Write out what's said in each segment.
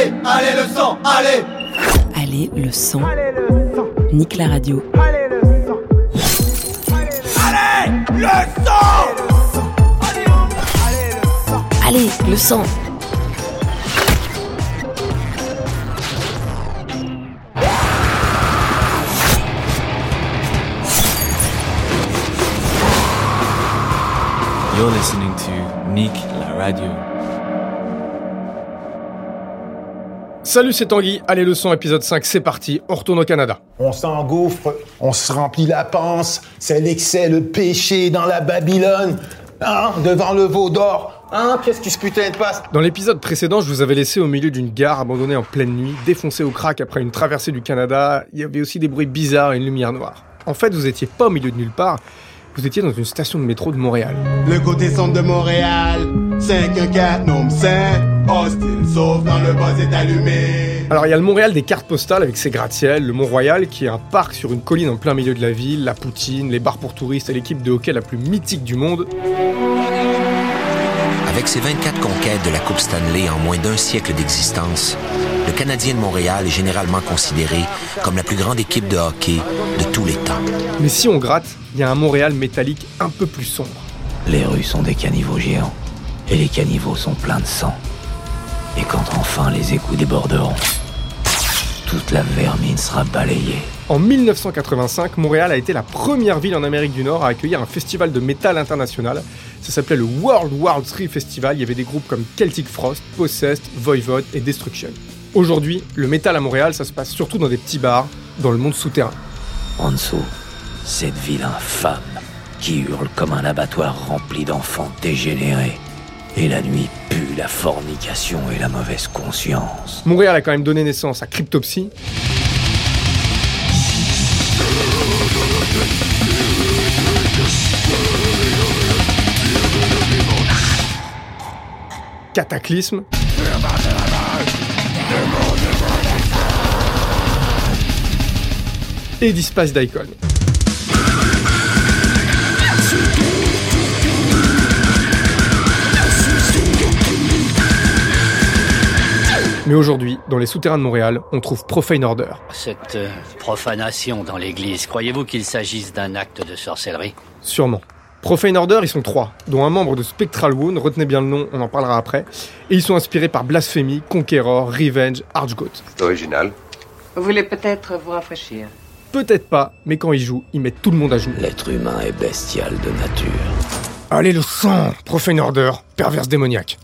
Allez, allez le sang, allez Allez le sang. Nique la radio. Allez le sang Allez le sang. You're listening to Nick la radio. Salut, c'est Tanguy. Allez, le son, épisode 5, c'est parti. On retourne au Canada. On s'engouffre, on se remplit la panse, c'est l'excès, le péché dans la Babylone, hein, devant le veau d'or. Hein, qu'est-ce qui se putain de passe? Dans l'épisode précédent, je vous avais laissé au milieu d'une gare abandonnée en pleine nuit, défoncée au crack après une traversée du Canada. Il y avait aussi des bruits bizarres et une lumière noire. En fait, vous étiez pas au milieu de nulle part. Vous étiez dans une station de métro de Montréal. Le côté centre de Montréal, 514, nom 5, hostile, sauf quand le buzz est allumé. Alors il y a le Montréal des cartes postales avec ses gratte-ciels, le Mont-Royal qui est un parc sur une colline en plein milieu de la ville, la poutine, les bars pour touristes et l'équipe de hockey la plus mythique du monde. Avec ses 24 conquêtes de la Coupe Stanley en moins d'un siècle d'existence, le Canadien de Montréal est généralement considéré comme la plus grande équipe de hockey de tous les temps. Mais si on gratte, il y a un Montréal métallique un peu plus sombre. Les rues sont des caniveaux géants, et les caniveaux sont pleins de sang. Et quand enfin les égouts déborderont, toute la vermine sera balayée. En 1985, Montréal a été la première ville en Amérique du Nord à accueillir un festival de métal international. Ça s'appelait le World War III Festival. Il y avait des groupes comme Celtic Frost, Possessed, Voivod et Destruction. Aujourd'hui, le métal à Montréal, ça se passe surtout dans des petits bars, dans le monde souterrain. En dessous, cette ville infâme qui hurle comme un abattoir rempli d'enfants dégénérés. Et la nuit pue la fornication et la mauvaise conscience. Montréal a quand même donné naissance à Cryptopsy. Cataclysme. Et Dispace d'Icon. Mais aujourd'hui, dans les souterrains de Montréal, on trouve Profane Order. Cette euh, profanation dans l'église, croyez-vous qu'il s'agisse d'un acte de sorcellerie? Sûrement. Profane Order, ils sont trois, dont un membre de Spectral Wound, retenez bien le nom, on en parlera après. Et ils sont inspirés par Blasphemy, Conqueror, Revenge, Archgoat. C'est original. Vous voulez peut-être vous rafraîchir Peut-être pas, mais quand ils jouent, ils mettent tout le monde à genoux. L'être humain est bestial de nature. Allez le sang Profane Order, perverse démoniaque.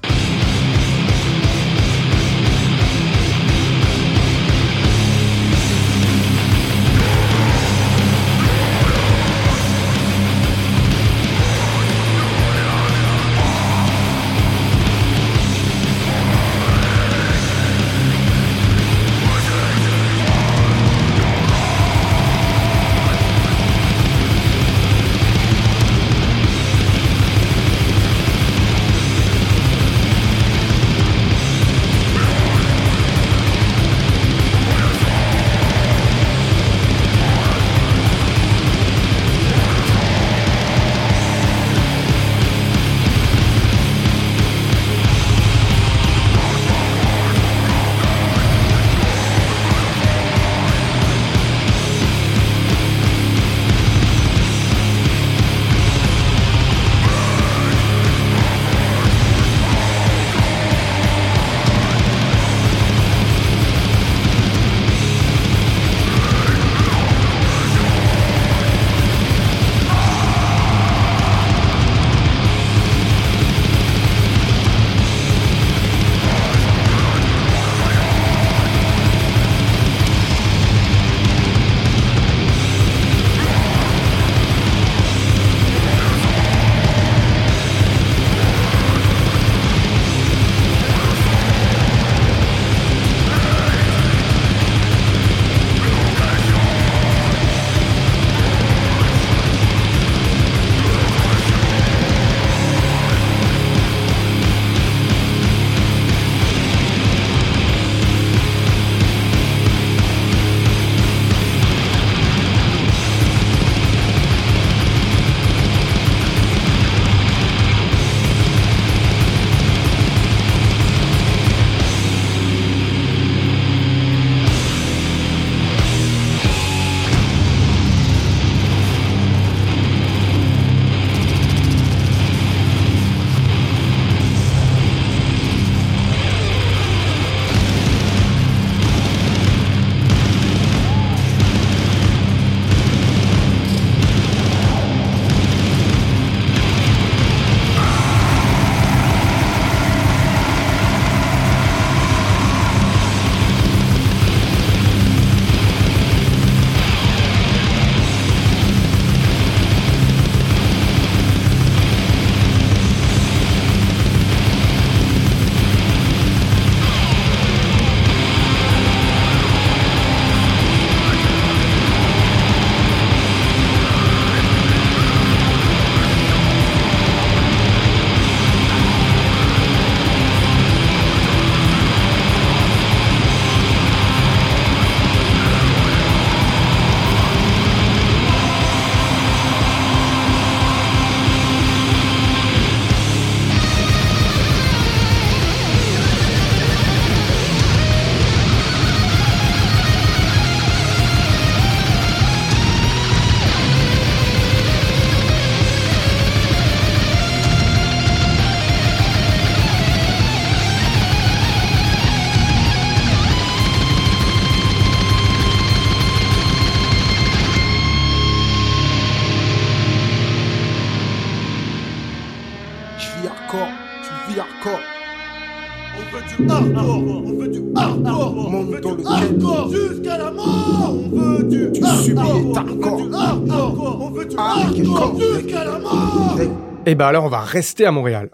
Et bah alors on va rester à Montréal.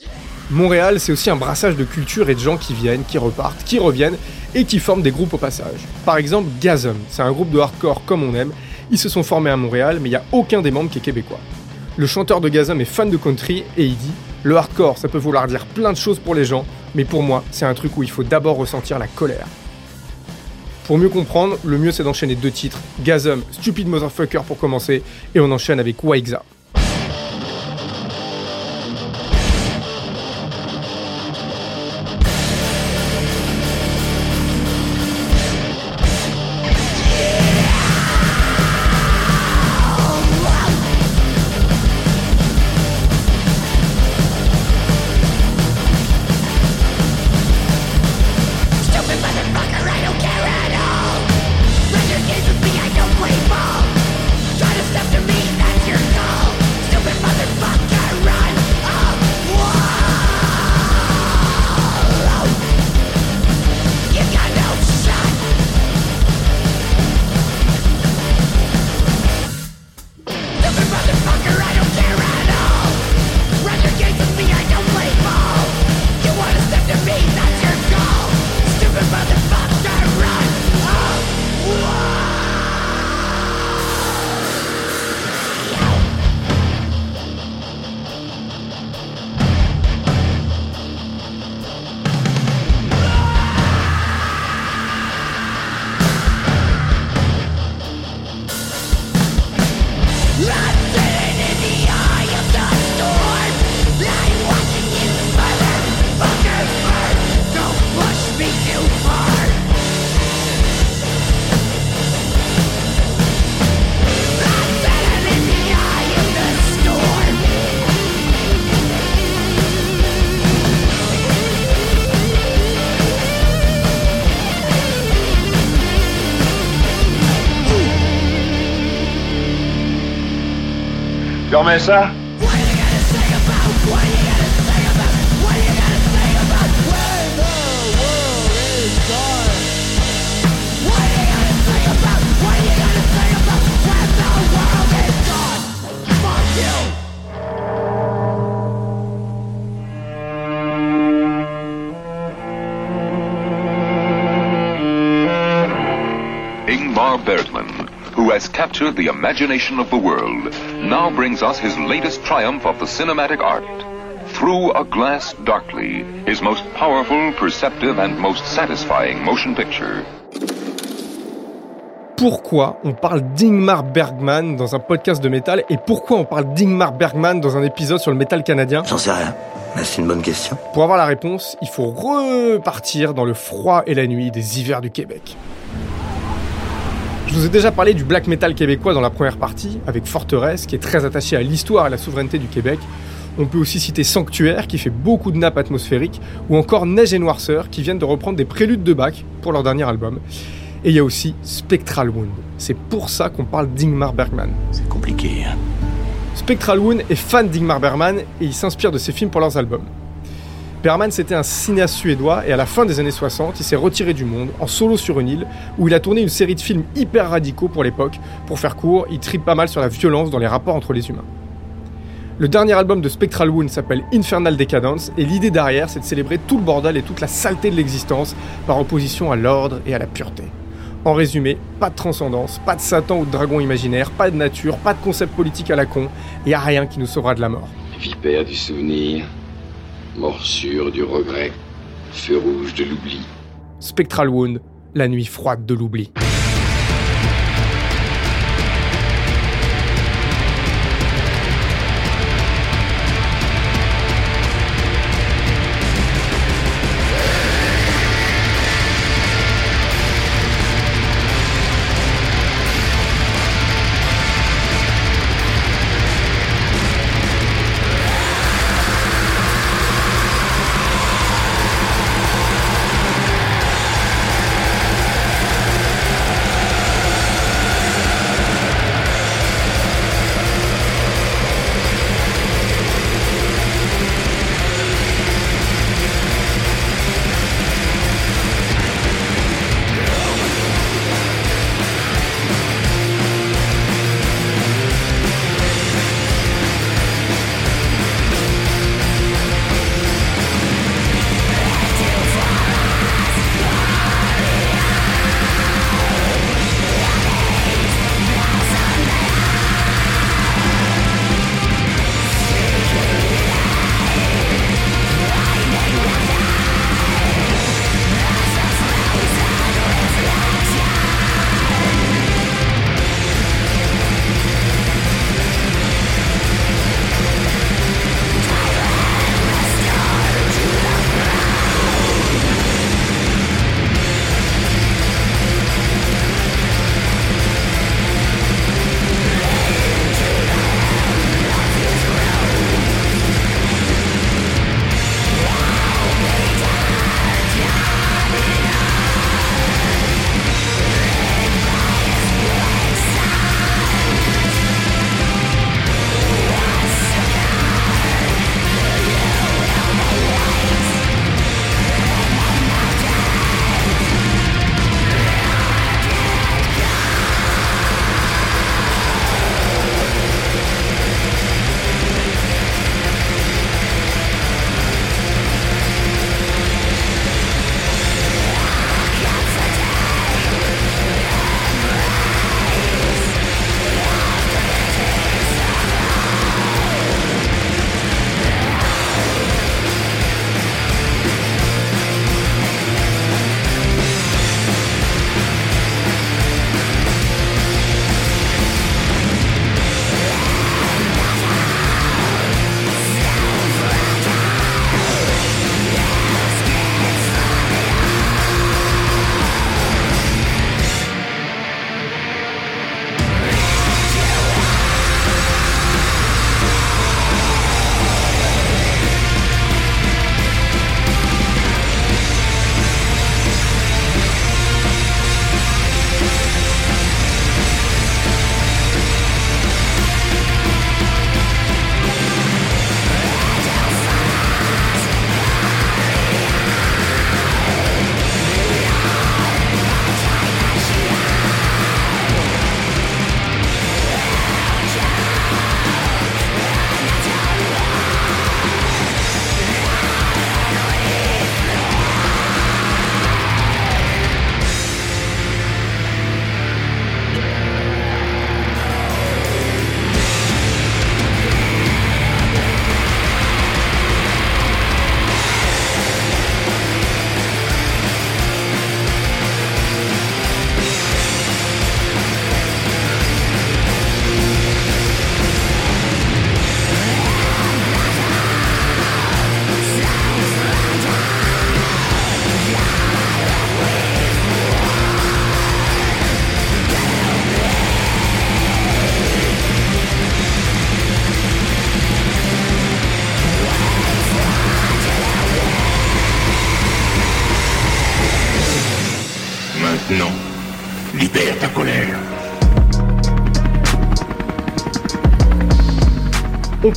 Montréal, c'est aussi un brassage de cultures et de gens qui viennent, qui repartent, qui reviennent et qui forment des groupes au passage. Par exemple, Gazum, c'est un groupe de hardcore comme on aime. Ils se sont formés à Montréal, mais il n'y a aucun des membres qui est québécois. Le chanteur de Gazum est fan de country et il dit Le hardcore, ça peut vouloir dire plein de choses pour les gens, mais pour moi, c'est un truc où il faut d'abord ressentir la colère. Pour mieux comprendre, le mieux c'est d'enchaîner deux titres Gazum, Stupid Motherfucker pour commencer, et on enchaîne avec Waixa. Dormez ça Ingmar Bergman, who has captured the imagination of the world, now brings us his latest triumph of the cinematic art. Through a Glass Darkly, his most powerful, perceptive, and most satisfying motion picture. Pourquoi on parle d'Ingmar Bergman dans un podcast de métal et pourquoi on parle d'Ingmar Bergman dans un épisode sur le métal canadien? J'en sais rien, mais c'est une bonne question. Pour avoir la réponse, il faut repartir dans le froid et la nuit des hivers du Québec. Je vous ai déjà parlé du black metal québécois dans la première partie, avec Forteresse, qui est très attaché à l'histoire et à la souveraineté du Québec. On peut aussi citer Sanctuaire, qui fait beaucoup de nappes atmosphériques, ou encore Neige et Noirceur, qui viennent de reprendre des préludes de Bach pour leur dernier album. Et il y a aussi Spectral Wound. C'est pour ça qu'on parle d'Ingmar Bergman. C'est compliqué, hein. Spectral Wound est fan d'Ingmar Bergman et il s'inspire de ses films pour leurs albums. Bergman, c'était un cinéaste suédois et à la fin des années 60, il s'est retiré du monde en solo sur une île où il a tourné une série de films hyper radicaux pour l'époque. Pour faire court, il tripe pas mal sur la violence dans les rapports entre les humains. Le dernier album de Spectral Wound s'appelle Infernal Decadence et l'idée derrière, c'est de célébrer tout le bordel et toute la saleté de l'existence par opposition à l'ordre et à la pureté. En résumé, pas de transcendance, pas de Satan ou de dragon imaginaire, pas de nature, pas de concept politique à la con, et a rien qui nous sauvera de la mort. Vipère du souvenir, morsure du regret, feu rouge de l'oubli. Spectral Wound, la nuit froide de l'oubli.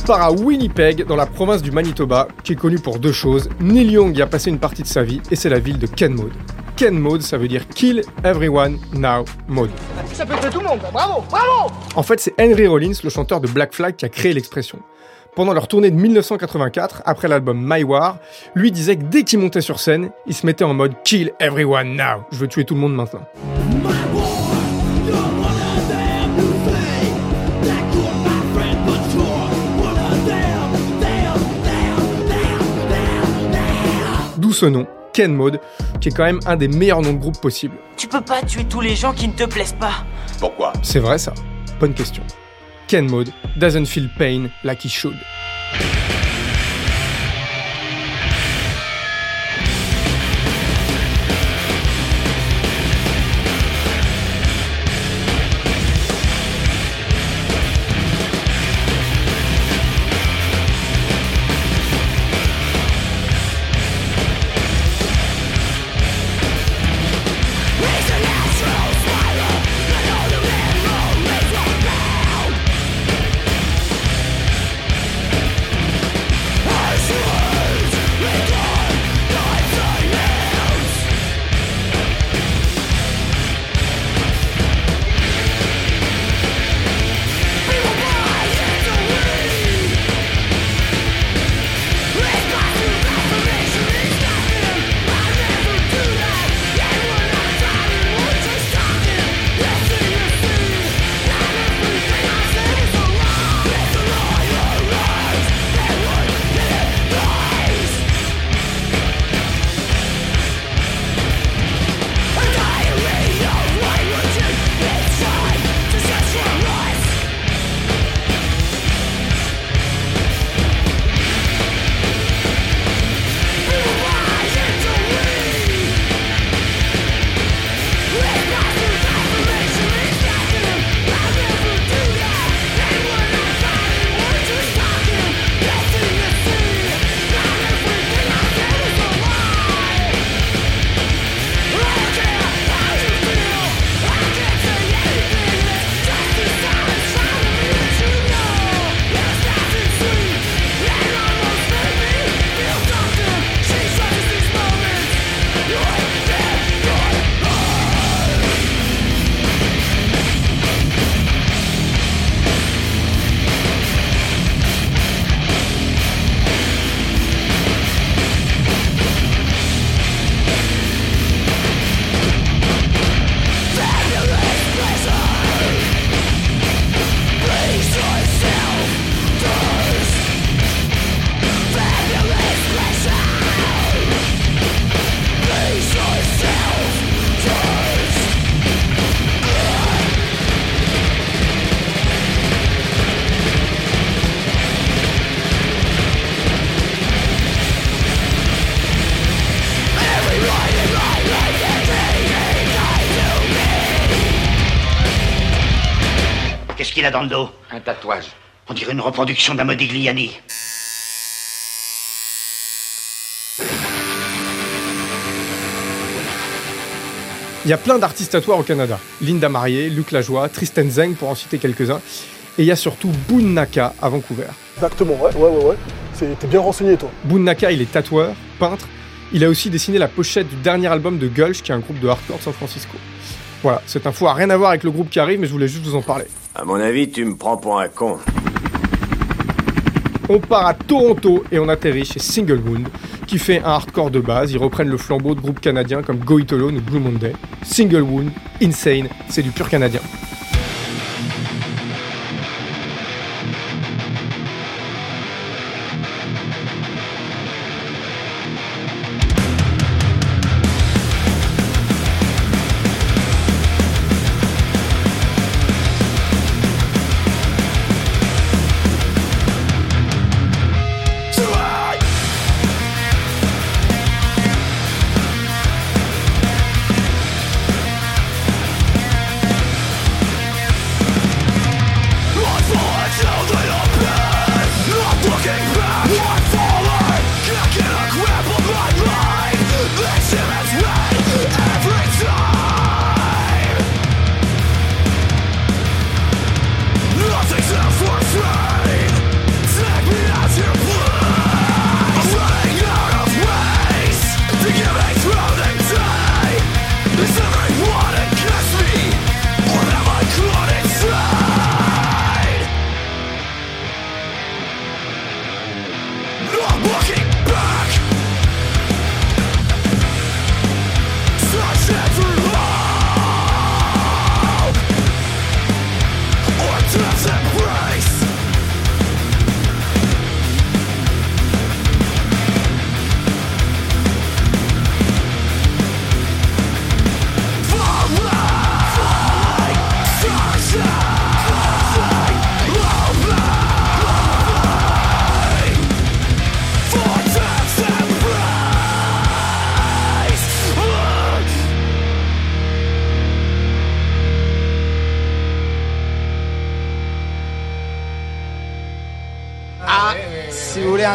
Part à Winnipeg, dans la province du Manitoba, qui est connue pour deux choses. Neil Young y a passé une partie de sa vie, et c'est la ville de Kenmode. Kenmode, ça veut dire Kill Everyone Now Mode. Ça peut tuer tout le monde, bravo, bravo En fait, c'est Henry Rollins, le chanteur de Black Flag, qui a créé l'expression. Pendant leur tournée de 1984, après l'album My War, lui disait que dès qu'il montait sur scène, il se mettait en mode Kill Everyone Now. Je veux tuer tout le monde maintenant. Ce nom, Ken Mode, qui est quand même un des meilleurs noms de groupe possibles. Tu peux pas tuer tous les gens qui ne te plaisent pas. Pourquoi? C'est vrai ça Bonne question. Ken Mode doesn't feel pain like he should. Dans le dos Un tatouage. On dirait une reproduction d'un Modigliani. Il y a plein d'artistes tatoueurs au Canada. Linda Marié, Luc Lajoie, Tristan Zeng pour en citer quelques-uns. Et il y a surtout Boone Naka à Vancouver. Exactement, ouais, ouais, ouais, ouais. C'est- T'es bien renseigné, toi. Boone Naka, il est tatoueur, peintre. Il a aussi dessiné la pochette du dernier album de Gulch, qui est un groupe de hardcore de San Francisco. Voilà, cette info a rien à voir avec le groupe qui arrive, mais je voulais juste vous en parler. À mon avis, tu me prends pour un con. On part à Toronto et on atterrit chez Single Wound, qui fait un hardcore de base. Ils reprennent le flambeau de groupes canadiens comme Go It ou Blue Monday. Single Wound, Insane, c'est du pur canadien.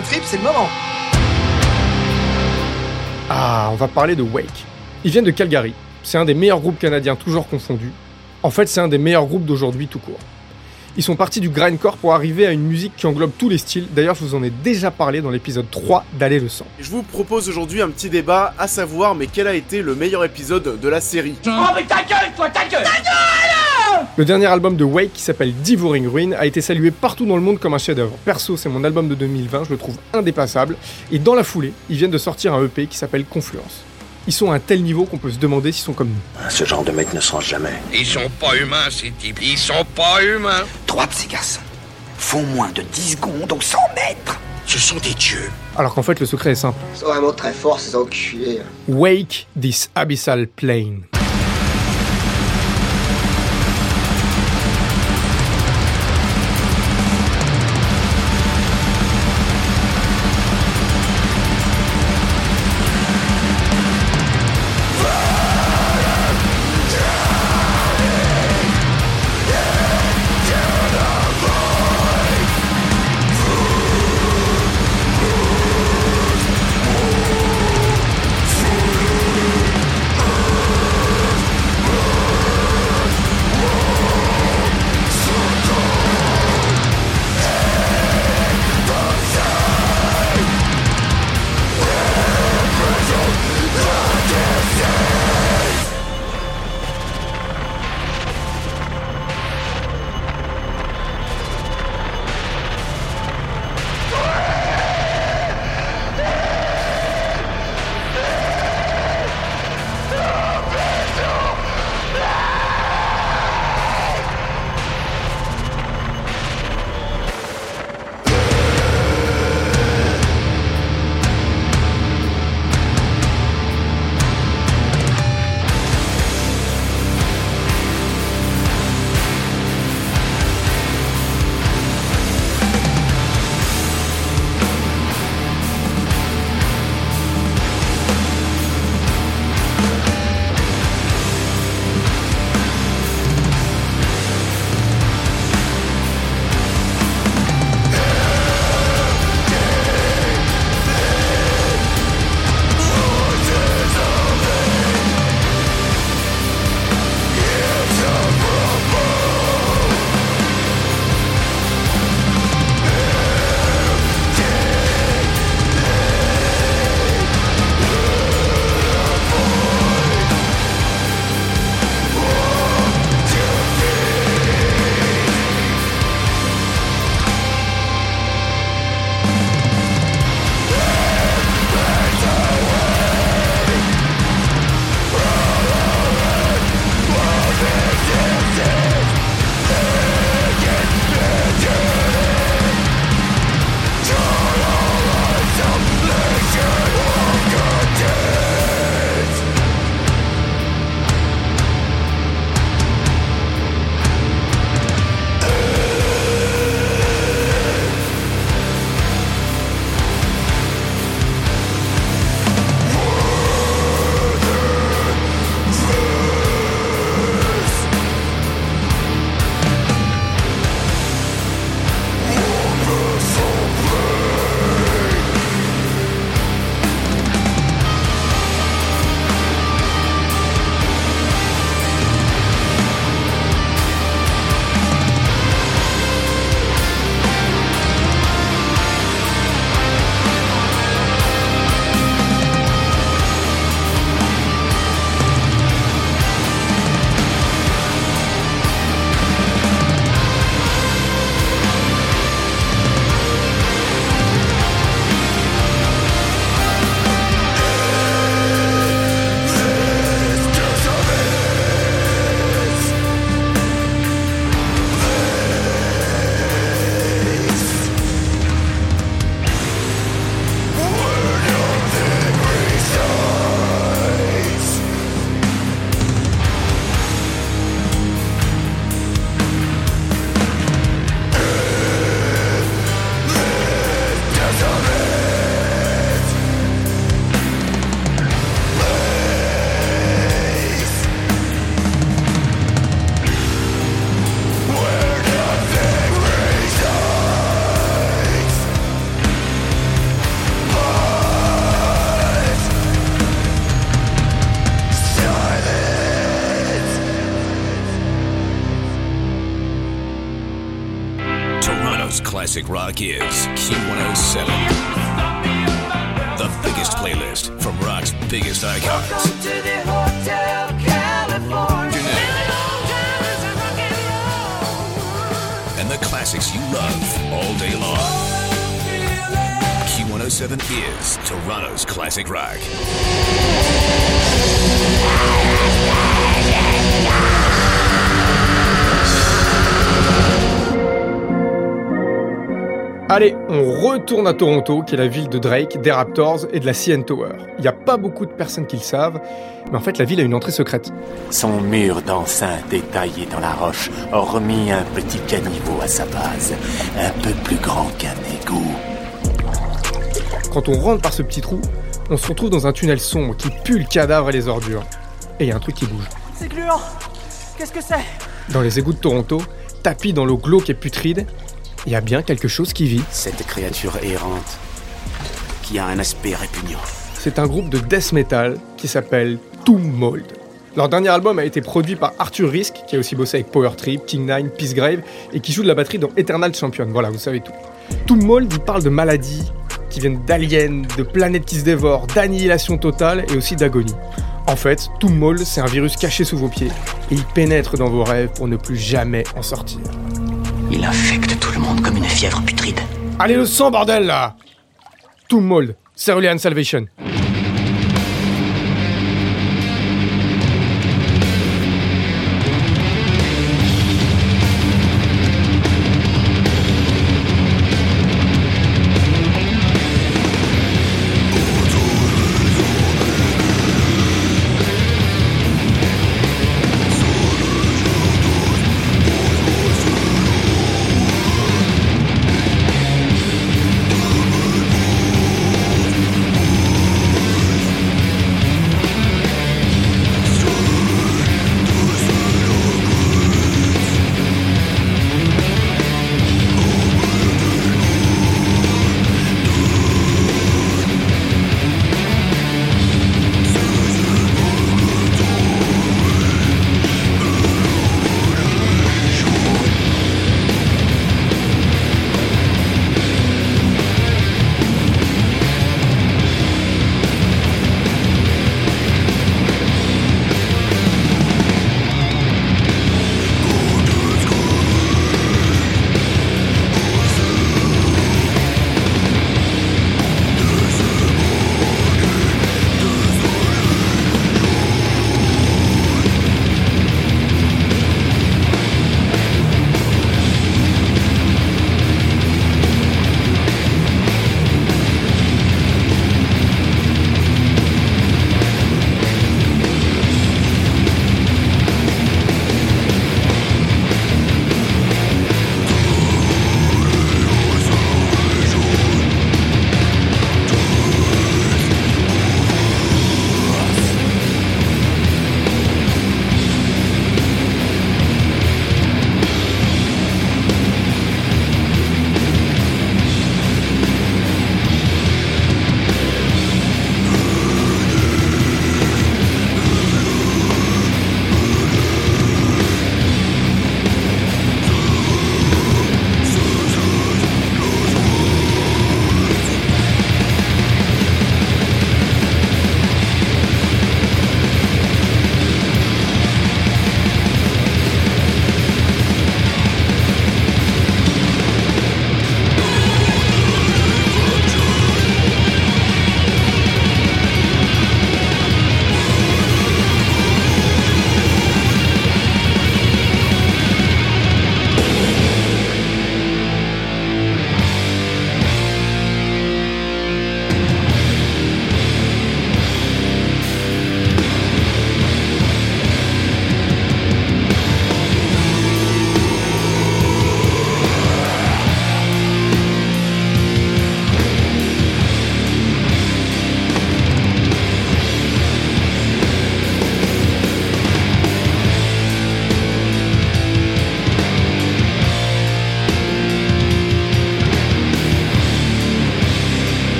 Un trip, c'est le moment. Ah, on va parler de Wake. Ils viennent de Calgary. C'est un des meilleurs groupes canadiens, toujours confondus. En fait, c'est un des meilleurs groupes d'aujourd'hui tout court. Ils sont partis du grindcore pour arriver à une musique qui englobe tous les styles. D'ailleurs, je vous en ai déjà parlé dans l'épisode 3 d'Aller le sang. Je vous propose aujourd'hui un petit débat, à savoir, mais quel a été le meilleur épisode de la série? Oh mais ta gueule, toi, ta gueule Ta gueule Le dernier album de Wake, qui s'appelle Devouring Ruin, a été salué partout dans le monde comme un chef-d'œuvre. Perso, c'est mon album de 2020, je le trouve indépassable. Et dans la foulée, ils viennent de sortir un EP qui s'appelle Confluence. Ils sont à un tel niveau qu'on peut se demander s'ils sont comme nous. Ce genre de mec ne se range jamais. Ils sont pas humains, ces types. Ils sont pas humains. Trois de ces garçons font moins de 10 secondes au 100 mètres. Ce sont des dieux. Alors qu'en fait, le secret est simple. Ils sont vraiment très forts, ces enculés. Wake this abyssal plane. Classic is Q107. The biggest playlist from rock's biggest icons. And the classics you love all day long. Q107 is Toronto's classic rock. Allez, on retourne à Toronto, qui est la ville de Drake, des Raptors et de la CN Tower. Il n'y a pas beaucoup de personnes qui le savent, mais en fait la ville a une entrée secrète. Son mur d'enceinte est taillé dans la roche, hormis un petit caniveau à sa base, un peu plus grand qu'un égout. Quand on rentre par ce petit trou, on se retrouve dans un tunnel sombre qui pue le cadavre et les ordures. Et il y a un truc qui bouge. C'est gluant Qu'est-ce que c'est? Dans les égouts de Toronto, tapis dans l'eau glauque et putride, il y a bien quelque chose qui vit. Cette créature errante, qui a un aspect répugnant. C'est un groupe de death metal qui s'appelle Tomb Mold. Leur dernier album a été produit par Arthur Risk, qui a aussi bossé avec Power Trip, King Nine, Peace Grave, et qui joue de la batterie dans Eternal Champion. Voilà, vous savez tout. Tomb Mold, il parle de maladies qui viennent d'aliens, de planètes qui se dévorent, d'annihilation totale et aussi d'agonie. En fait, Tomb Mold, c'est un virus caché sous vos pieds, et il pénètre dans vos rêves pour ne plus jamais en sortir. Il infecte tout le monde comme une fièvre putride. Allez le sang, bordel, là Tomb Mold, Cerulean Salvation.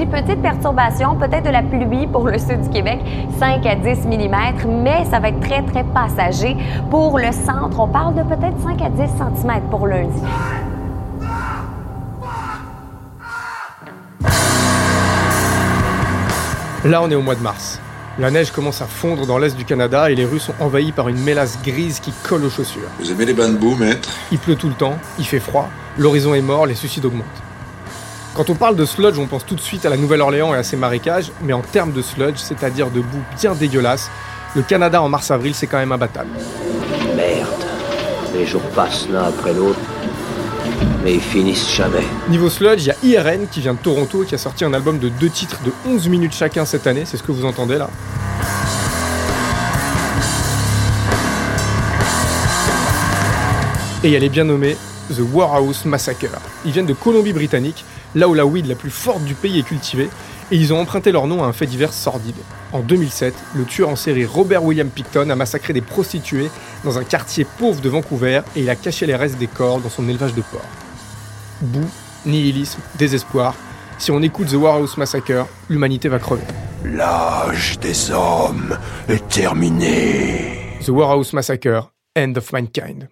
Lundi, petite perturbation, peut-être de la pluie pour le sud du Québec, 5 à 10 mm, mais ça va être très, très passager. Pour le centre, on parle de peut-être 5 à 10 cm pour lundi. Là, on est au mois de mars. La neige commence à fondre dans l'est du Canada et les rues sont envahies par une mélasse grise qui colle aux chaussures. Vous aimez les bains de boue, maître? Il pleut tout le temps, il fait froid, l'horizon est mort, les suicides augmentent. Quand on parle de sludge, on pense tout de suite à la Nouvelle-Orléans et à ses marécages, mais en termes de sludge, c'est-à-dire de boue bien dégueulasse, le Canada en mars-avril, c'est quand même imbattable. Merde. Les jours passent l'un après l'autre, mais ils finissent jamais. Niveau sludge, il y a IRN qui vient de Toronto et qui a sorti un album de deux titres de 11 minutes chacun cette année, c'est ce que vous entendez là. Et elle est bien nommée The Warhouse Massacre. Ils viennent de Colombie-Britannique, là où la weed la plus forte du pays est cultivée, et ils ont emprunté leur nom à un fait divers sordide. En 2007, le tueur en série Robert William Picton a massacré des prostituées dans un quartier pauvre de Vancouver et il a caché les restes des corps dans son élevage de porcs. Boue, nihilisme, désespoir. Si on écoute The Warhouse Massacre, l'humanité va crever. L'âge des hommes est terminé. The Warhouse Massacre, End of Mankind.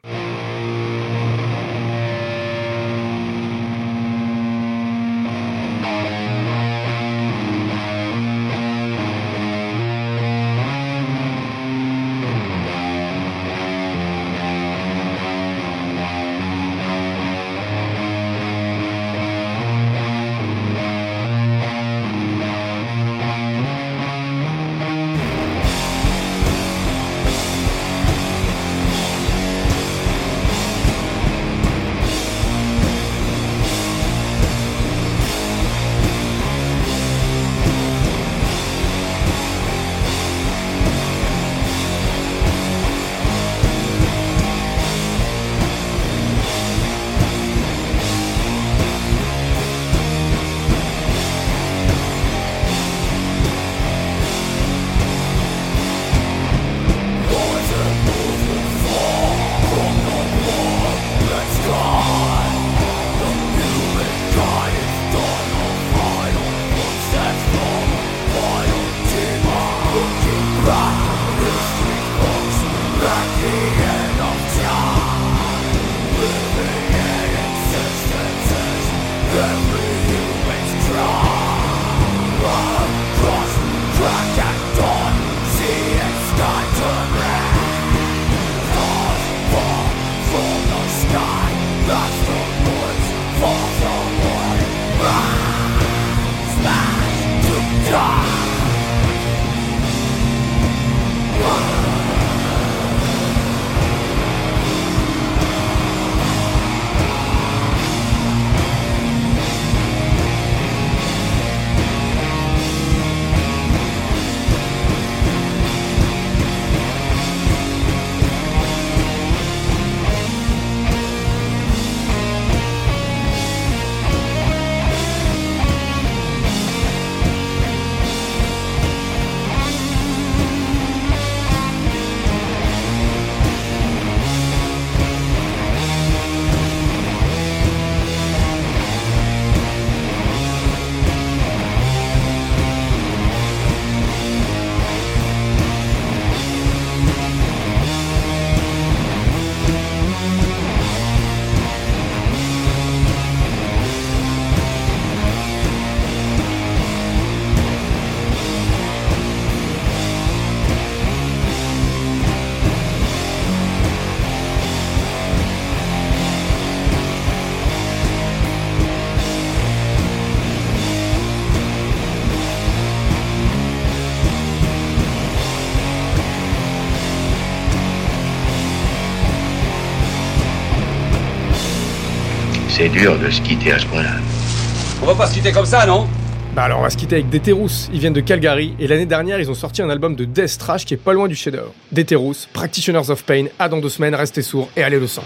C'est dur de se quitter à ce point-là. On va pas se quitter comme ça, non? Bah alors on va se quitter avec Deterous, ils viennent de Calgary et l'année dernière ils ont sorti un album de death trash qui est pas loin du chef-d'œuvre. Practitioners of Pain, à dans deux semaines, restez sourds et allez le sang.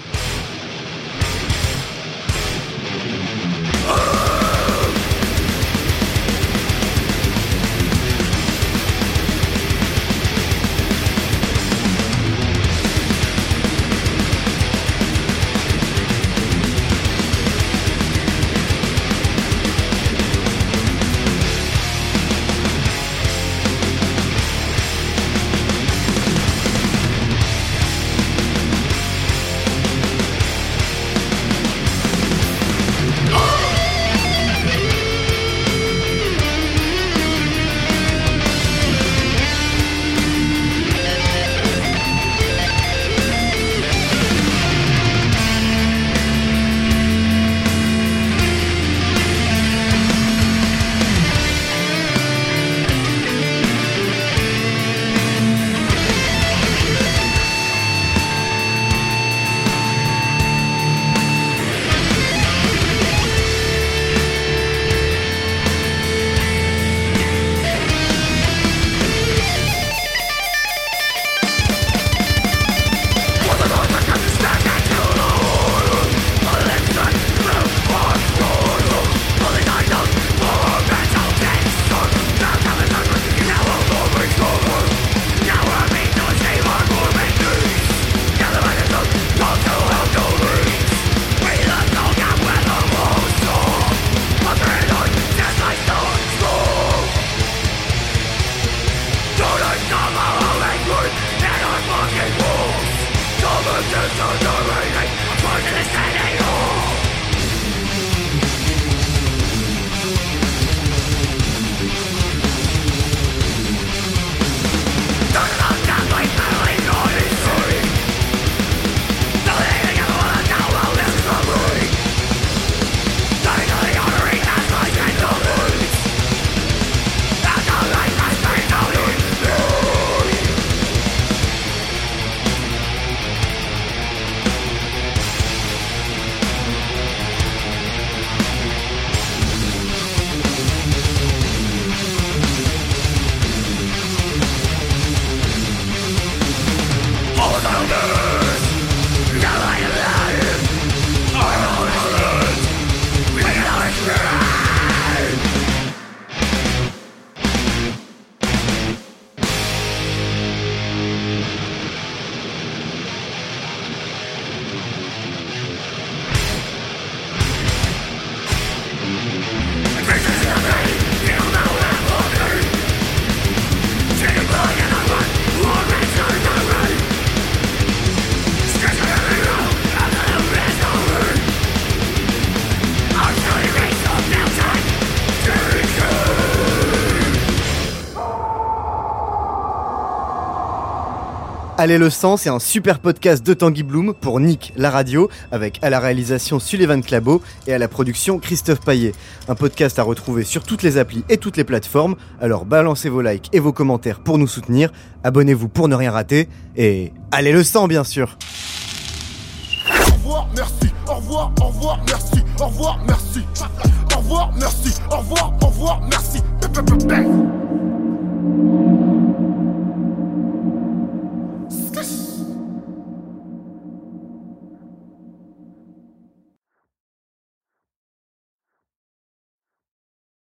Allez le sang, c'est un super podcast de Tanguy Bloom pour Nick, la radio, avec à la réalisation Sullivan Clabot et à la production Christophe Paillet. Un podcast à retrouver sur toutes les applis et toutes les plateformes, alors balancez vos likes et vos commentaires pour nous soutenir, abonnez-vous pour ne rien rater, et allez le sang bien sûr. Au revoir, merci, au revoir, au revoir, merci, au revoir, merci, au revoir, merci, au revoir, au revoir, merci.